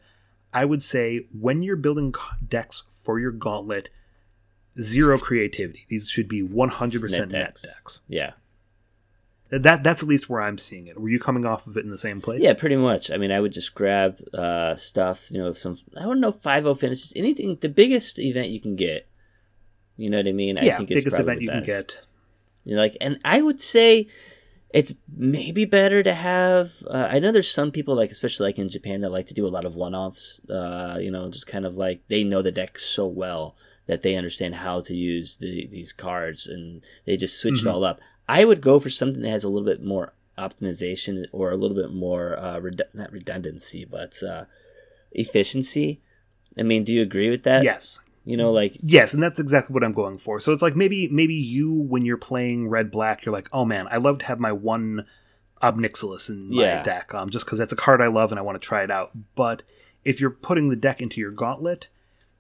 Speaker 1: I would say when you're building decks for your gauntlet, zero creativity. These should be 100% net
Speaker 2: Net
Speaker 1: decks.
Speaker 2: decks. yeah,
Speaker 1: That that's at least where I'm seeing it. Were you coming off of it in the same place?
Speaker 2: Yeah, pretty much. I mean, I would just grab uh, stuff, you know, some I don't know five o finishes, anything, the biggest event you can get. You know what I mean?
Speaker 1: Yeah,
Speaker 2: I think it's
Speaker 1: biggest event
Speaker 2: the
Speaker 1: you can
Speaker 2: best.
Speaker 1: get.
Speaker 2: You know, like, and I would say it's maybe better to have. Uh, I know there's some people like, especially like in Japan, that like to do a lot of one-offs. Uh, you know, just kind of like they know the deck so well that they understand how to use the, these cards, and they just switch
Speaker 1: Mhm.
Speaker 2: it all up. I would go for something that has a little bit more optimization or a little bit more uh, redu- not redundancy, but uh, efficiency. I mean, do you agree with that?
Speaker 1: Yes.
Speaker 2: You know, like
Speaker 1: Yes, and that's exactly what I'm going for. So it's like maybe maybe you when you're playing red black, you're like, oh man, I love to have my one Ob Nixilis in my
Speaker 2: Yeah.
Speaker 1: deck, um, just because that's a card I love and I want to try it out. But if you're putting the deck into your gauntlet,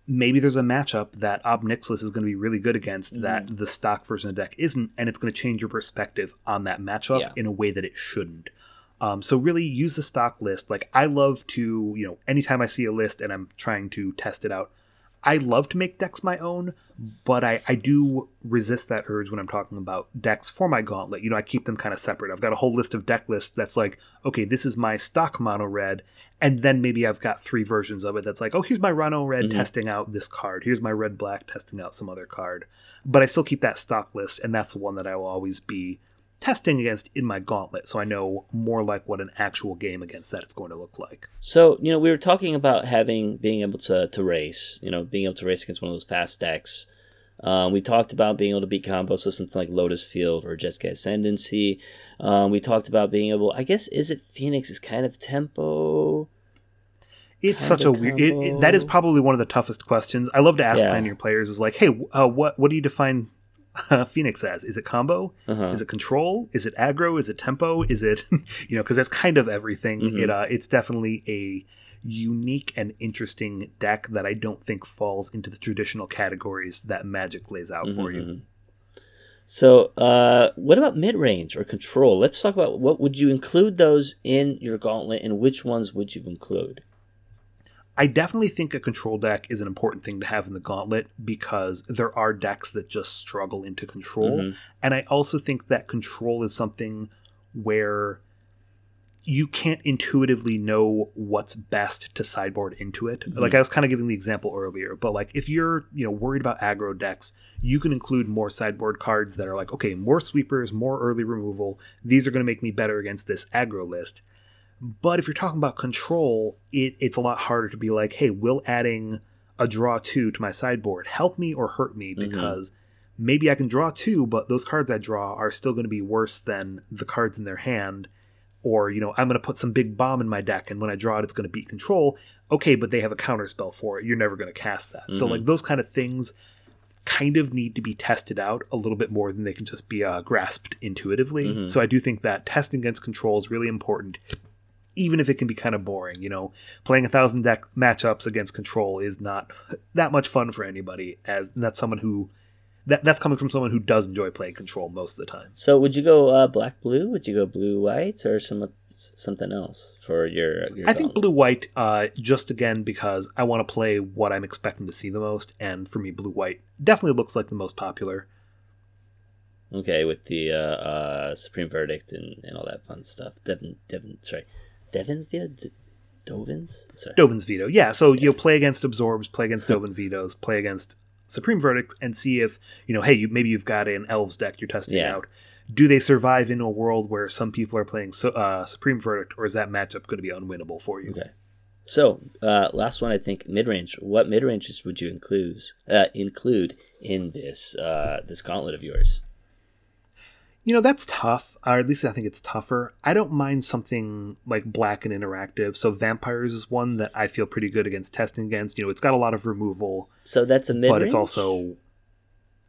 Speaker 1: maybe there's a matchup that Ob Nixilis is going to be really good against
Speaker 2: Mm-hmm.
Speaker 1: that the stock version of the deck isn't, and it's going to change your perspective on that matchup
Speaker 2: Yeah.
Speaker 1: in a way that it shouldn't. Um, so really use the stock list. Like I love to, you know, anytime I see a list and I'm trying to test it out, I love to make decks my own, but I, I do resist that urge when I'm talking about decks for my gauntlet. You know, I keep them kind of separate. I've got a whole list of deck lists that's like, okay, this is my stock mono red, and then maybe I've got three versions of it that's like, oh, here's my mono red
Speaker 2: Mhm.
Speaker 1: testing out this card. Here's my red black testing out some other card. But I still keep that stock list, and that's the one that I will always be testing against in my gauntlet, so I know more like what an actual game against that it's going to look like.
Speaker 2: So, you know, we were talking about having being able to, to race, you know, being able to race against one of those fast decks. Um, we talked about being able to beat combos, so something like Lotus Field or Jeskai Ascendancy. Um, we talked about being able, I guess, is it Phoenix is kind of tempo?
Speaker 1: It's such a weird. It, it- that is probably one of the toughest questions. I love to ask
Speaker 2: Yeah.
Speaker 1: Pioneer players is like, hey, uh, what what do you define uh, Phoenix as? Is it combo?
Speaker 2: Uh-huh.
Speaker 1: Is it control? Is it aggro? Is it tempo? Is it you know? Because that's kind of everything.
Speaker 2: Mhm.
Speaker 1: It uh, it's definitely a unique and interesting deck that I don't think falls into the traditional categories that Magic lays out for
Speaker 2: Mhm,
Speaker 1: you.
Speaker 2: mhm. So, uh, what about mid range or control? Let's talk about what would you include those in your gauntlet, and which ones would you include?
Speaker 1: I definitely think a control deck is an important thing to have in the gauntlet because there are decks that just struggle into control.
Speaker 2: Mhm.
Speaker 1: And I also think that control is something where you can't intuitively know what's best to sideboard into it. Mm-hmm. Like I was kind of giving the example earlier, but like if you're, you know, worried about aggro decks, you can include more sideboard cards that are like, okay, more sweepers, more early removal. These are going to make me better against this aggro list. But if you're talking about control, it, it's a lot harder to be like, hey, will adding a draw two to my sideboard help me or hurt me? Mm-hmm. Because mm-hmm. maybe I can draw two, but those cards I draw are still going to be worse than the cards in their hand or you know i'm going to put some big bomb in my deck and when i draw it it's going to beat control okay but they have a counter spell for it you're never going to cast that mm-hmm. so like those kind of things kind of need to be tested out a little bit more than they can just be uh, grasped intuitively mm-hmm. so i do think that testing against control is really important even if it can be kind of boring you know playing a thousand deck matchups against control is not that much fun for anybody as that's someone who that that's coming from someone who does enjoy playing control most of the time.
Speaker 2: So would you go uh, black blue? Would you go blue white or some something else for your? your
Speaker 1: I think blue white. Uh, just again because I want to play what I'm expecting to see the most, and for me, blue white definitely looks like the most popular.
Speaker 2: Okay, with the uh, uh, Supreme Verdict and, and all that fun stuff. Devin, Devin, sorry, Devin's veto, Dovin's, sorry,
Speaker 1: Dovin's veto. Yeah, so you'll play against absorbs, play against Dovin vetoes, play against Supreme Verdicts and see if you know, hey, you, maybe you've got an Elves deck you're testing yeah. out. Do they survive in a world where some people are playing uh, Supreme Verdict, or is that matchup going to be unwinnable for you?
Speaker 2: Okay. So, uh, last one, I think mid range. What mid ranges would you include uh, include in this uh, this gauntlet of yours?
Speaker 1: You know, that's tough, or at least I think it's tougher. I don't mind something like black and interactive. So vampires is one that I feel pretty good against testing against. You know, it's got a lot of removal.
Speaker 2: So that's a mid
Speaker 1: But it's also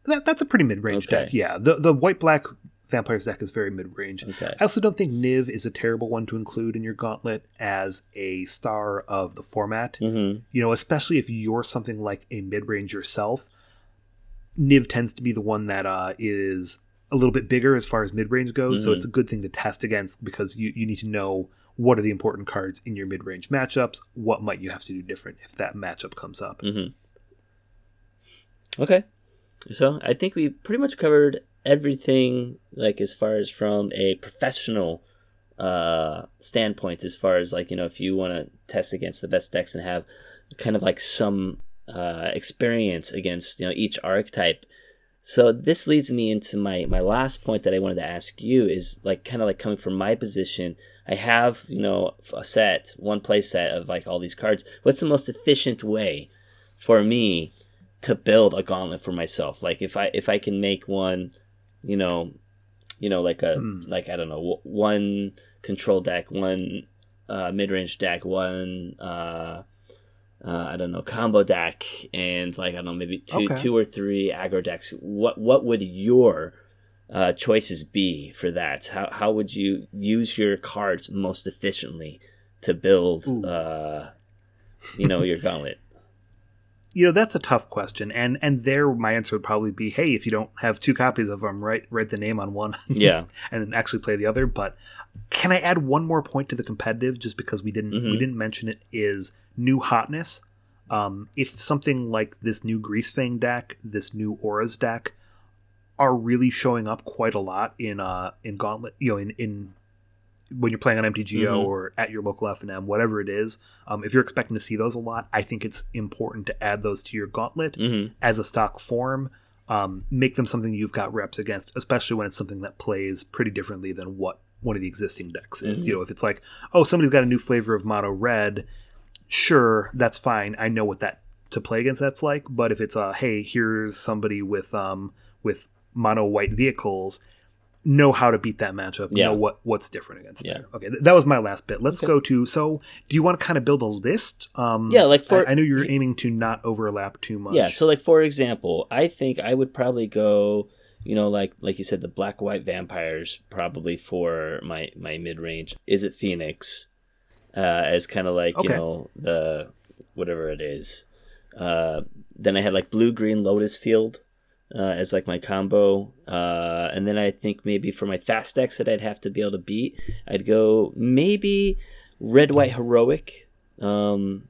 Speaker 1: that, that's a pretty mid range okay. deck. Yeah. The the white black vampires deck is very mid range. Okay. I also don't think Niv is a terrible one to include in your gauntlet as a star of the format. Mm-hmm. You know, especially if you're something like a mid range yourself. Niv tends to be the one that uh, is a little bit bigger as far as mid range goes, mm-hmm. so it's a good thing to test against because you, you need to know what are the important cards in your mid range matchups. What might you have to do different if that matchup comes up?
Speaker 2: Mm-hmm. Okay, so I think we pretty much covered everything, like as far as from a professional uh, standpoint, as far as like you know, if you want to test against the best decks and have kind of like some uh, experience against you know each archetype so this leads me into my my last point that I wanted to ask you is like kind of like coming from my position. I have you know a set, one play set of like all these cards. What's the most efficient way for me to build a gauntlet for myself? Like if I if I can make one, you know, you know like a mm. like I don't know one control deck, one uh, mid range deck, one. Uh, uh, I don't know combo deck and like I don't know maybe two okay. two or three aggro decks. What what would your uh, choices be for that? How how would you use your cards most efficiently to build uh, you know your gauntlet?
Speaker 1: You know that's a tough question, and and there my answer would probably be, hey, if you don't have two copies of them, write write the name on one,
Speaker 2: yeah,
Speaker 1: and then actually play the other. But can I add one more point to the competitive, just because we didn't mm-hmm. we didn't mention it? Is new hotness. Um, if something like this new Greasefang deck, this new Auras deck, are really showing up quite a lot in uh in Gauntlet, you know, in in when you're playing on MTGO mm-hmm. or at your local FNM, whatever it is, um, if you're expecting to see those a lot, I think it's important to add those to your gauntlet mm-hmm. as a stock form. Um, make them something you've got reps against, especially when it's something that plays pretty differently than what one of the existing decks is. Mm-hmm. You know, if it's like, oh, somebody's got a new flavor of mono red, sure, that's fine. I know what that to play against that's like. But if it's a hey, here's somebody with um with mono white vehicles, know how to beat that matchup. Yeah. Know what what's different against yeah. There. Okay, th- that was my last bit. Let's okay. go to. So, do you want to kind of build a list? Um,
Speaker 2: yeah, like for
Speaker 1: I, I know you're aiming to not overlap too much.
Speaker 2: Yeah, so like for example, I think I would probably go. You know, like like you said, the black white vampires probably for my my mid range. Is it Phoenix? uh, as kind of like okay. you know the whatever it is. Uh, then I had like blue green lotus field uh, as like my combo, uh, and then I think maybe for my fast decks that I'd have to be able to beat, I'd go maybe red white heroic. Um,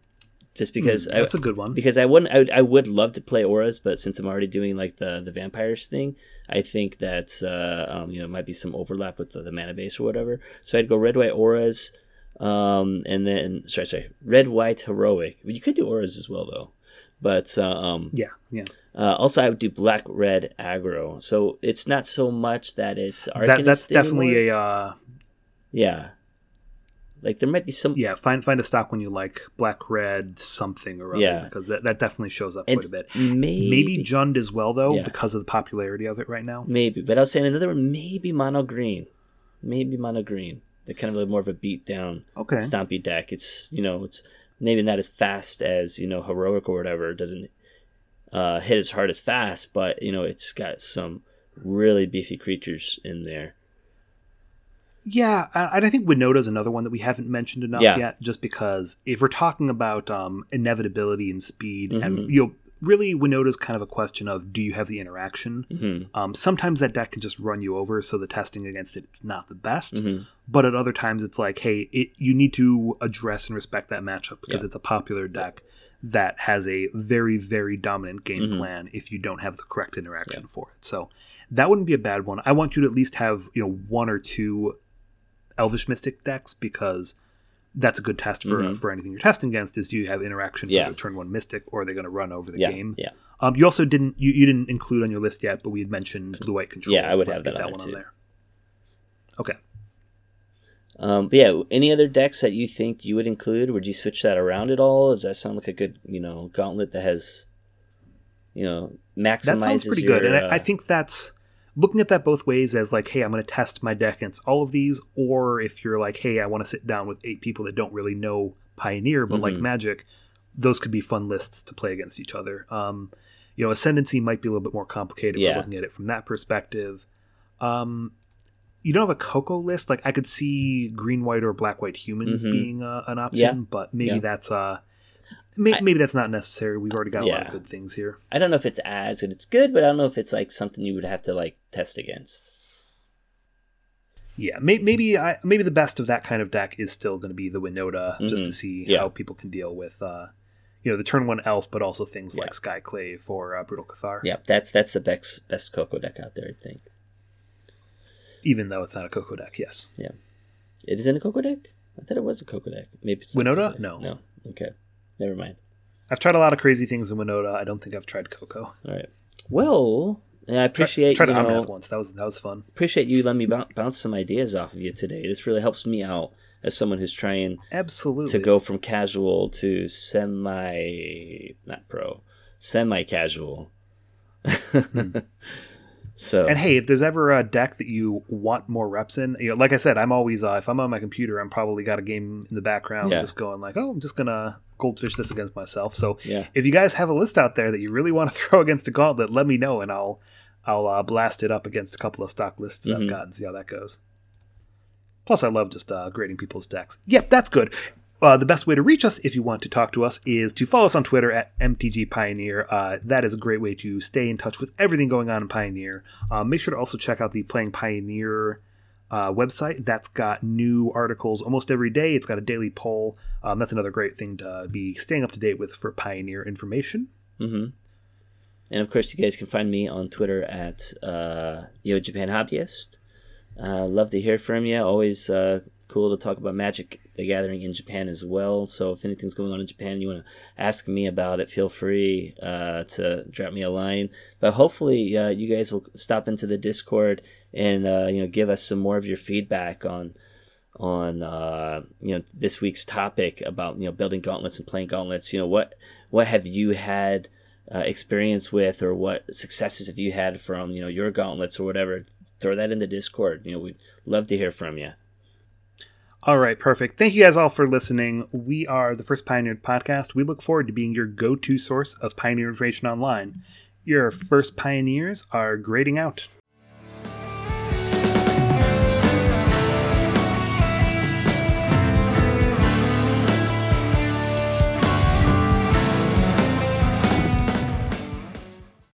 Speaker 2: just because
Speaker 1: Mm, that's
Speaker 2: I,
Speaker 1: a good one.
Speaker 2: because I wouldn't I would, I would love to play auras, but since I'm already doing like the the vampires thing, I think that uh, um, you know might be some overlap with the, the mana base or whatever. So I'd go red white auras, um, and then sorry sorry red white heroic. You could do auras as well though, but uh, um,
Speaker 1: Yeah, yeah.
Speaker 2: Uh, also I would do black red aggro. So it's not so much that it's
Speaker 1: That, that's definitely
Speaker 2: anymore.
Speaker 1: a uh,
Speaker 2: yeah. Like there might be some
Speaker 1: yeah. Find find a stock when you like black red something or other
Speaker 2: Yeah.
Speaker 1: because that, that definitely shows up
Speaker 2: and
Speaker 1: quite a bit.
Speaker 2: maybe
Speaker 1: Maybe Jund as well though
Speaker 2: Yeah.
Speaker 1: because of the popularity of it right now.
Speaker 2: Maybe, but I was saying another one, maybe mono green, maybe mono green. They're kind of like more of a beat down,
Speaker 1: Okay.
Speaker 2: stompy deck. It's you know, it's maybe not as fast as you know heroic or whatever. It doesn't uh, hit as hard as fast, but you know, it's got some really beefy creatures in there.
Speaker 1: Yeah, and I think Winota is another one that we haven't mentioned enough
Speaker 2: Yeah.
Speaker 1: yet. Just because if we're talking about um, inevitability and speed, and
Speaker 2: Mhm.
Speaker 1: you know, really Winota is kind of a question of do you have the interaction.
Speaker 2: hmm
Speaker 1: Um, sometimes that deck can just run you over, so the testing against it it's not the best.
Speaker 2: hmm
Speaker 1: But at other times, it's like, hey, it, you need to address and respect that matchup because
Speaker 2: Yeah.
Speaker 1: it's a popular deck that has a very, very dominant game
Speaker 2: Mhm.
Speaker 1: plan if you don't have the correct interaction for it. So that wouldn't be a bad one. I want you to at least have you know one or two Elvish Mystic decks because that's a good test for
Speaker 2: Mhm.
Speaker 1: for anything you're testing against. Is do you have interaction for
Speaker 2: Yeah.
Speaker 1: the turn one Mystic, or are they going to run over the
Speaker 2: Yeah,
Speaker 1: game?
Speaker 2: yeah.
Speaker 1: Um, you also didn't you, you didn't include on your list yet, but we had mentioned blue white control.
Speaker 2: Yeah, I would
Speaker 1: Let's
Speaker 2: have that on
Speaker 1: one
Speaker 2: there,
Speaker 1: on there. Okay.
Speaker 2: Um, but yeah, any other decks that you think you would include? Would you switch that around at all? Does that sound like a good, you know, gauntlet that has, you know, maximizes
Speaker 1: That sounds pretty
Speaker 2: your,
Speaker 1: good, and
Speaker 2: uh,
Speaker 1: I, I think that's looking at that both ways as like, hey, I'm going to test my deck against all of these, or if you're like, hey, I want to sit down with eight people that don't really know Pioneer but like
Speaker 2: Mhm.
Speaker 1: Magic, those could be fun lists to play against each other. Um, you know, Ascendancy might be a little bit more complicated.
Speaker 2: Yeah.
Speaker 1: looking at it from that perspective. Um, you don't have a Coco list. Like I could see green, white, or black, white humans
Speaker 2: Mhm.
Speaker 1: being uh, an option,
Speaker 2: Yeah.
Speaker 1: but maybe
Speaker 2: Yeah.
Speaker 1: that's uh, may-
Speaker 2: I-
Speaker 1: maybe that's not necessary. We've already got a lot of good things here.
Speaker 2: I don't know if it's as good. It's good, but I don't know if it's like something you would have to like test against.
Speaker 1: Yeah, may- maybe I, maybe the best of that kind of deck is still going to be the Winota, just to
Speaker 2: Mhm.
Speaker 1: see
Speaker 2: Yeah.
Speaker 1: how people can deal with, uh, you know, the turn one elf, but also things
Speaker 2: Yeah.
Speaker 1: like Skyclave or uh, Brutal Cathar.
Speaker 2: Yeah, that's that's the best best Coco deck out there. I think
Speaker 1: Even though it's not a Coco deck, yes. Yeah.
Speaker 2: It is in a Coco deck. I thought it was a Coco deck. Maybe it's
Speaker 1: Winota? No.
Speaker 2: no. Okay, never mind.
Speaker 1: I've tried a lot of crazy things in Winota. I don't think I've tried Coco.
Speaker 2: All right. Well, and I appreciate
Speaker 1: tried
Speaker 2: you know,
Speaker 1: Omnath once. That was that was fun.
Speaker 2: appreciate you letting me boun- bounce some ideas off of you today. This really helps me out as someone who's trying
Speaker 1: Absolutely.
Speaker 2: to go from casual to semi not pro semi casual hmm. So
Speaker 1: And hey, if there's ever a deck that you want more reps in, you know, like I said, I'm always uh, if I'm on my computer, I'm probably got a game in the background,
Speaker 2: Yeah.
Speaker 1: just going like, oh, I'm just gonna goldfish this against myself. So
Speaker 2: yeah
Speaker 1: if you guys have a list out there that you really want to throw against a gauntlet, let me know and I'll I'll uh, blast it up against a couple of stock lists
Speaker 2: Mhm.
Speaker 1: I've got and see how that goes. Plus, I love just uh, grading people's decks. Yep, that's good. Uh, the best way to reach us, if you want to talk to us, is to follow us on Twitter at MTG Pioneer. Uh, that is a great way to stay in touch with everything going on in Pioneer. Uh, make sure to also check out the Playing Pioneer uh, website. That's got new articles almost every day. It's got a daily poll. Um, that's another great thing to be staying up to date with for Pioneer information.
Speaker 2: hmm and of course you guys can find me on twitter at uh, yo japan hobbyist uh, love to hear from you always cool to talk about magic the gathering in japan as well. So if anything's going on in japan you want to ask me about it feel free uh, to drop me a line. But hopefully uh, you guys will stop into the discord and uh, you know give us some more of your feedback on on uh, you know this week's topic about you know building gauntlets and playing gauntlets. You know what what have you had uh, experience with or what successes have you had from you know your gauntlets or whatever? Throw that in the discord. You know we'd love to hear from you
Speaker 1: All right, perfect. Thank you guys all for listening. We are the First Pioneer podcast. We look forward to being your go to source of Pioneer information online. Your first pioneers are grading out.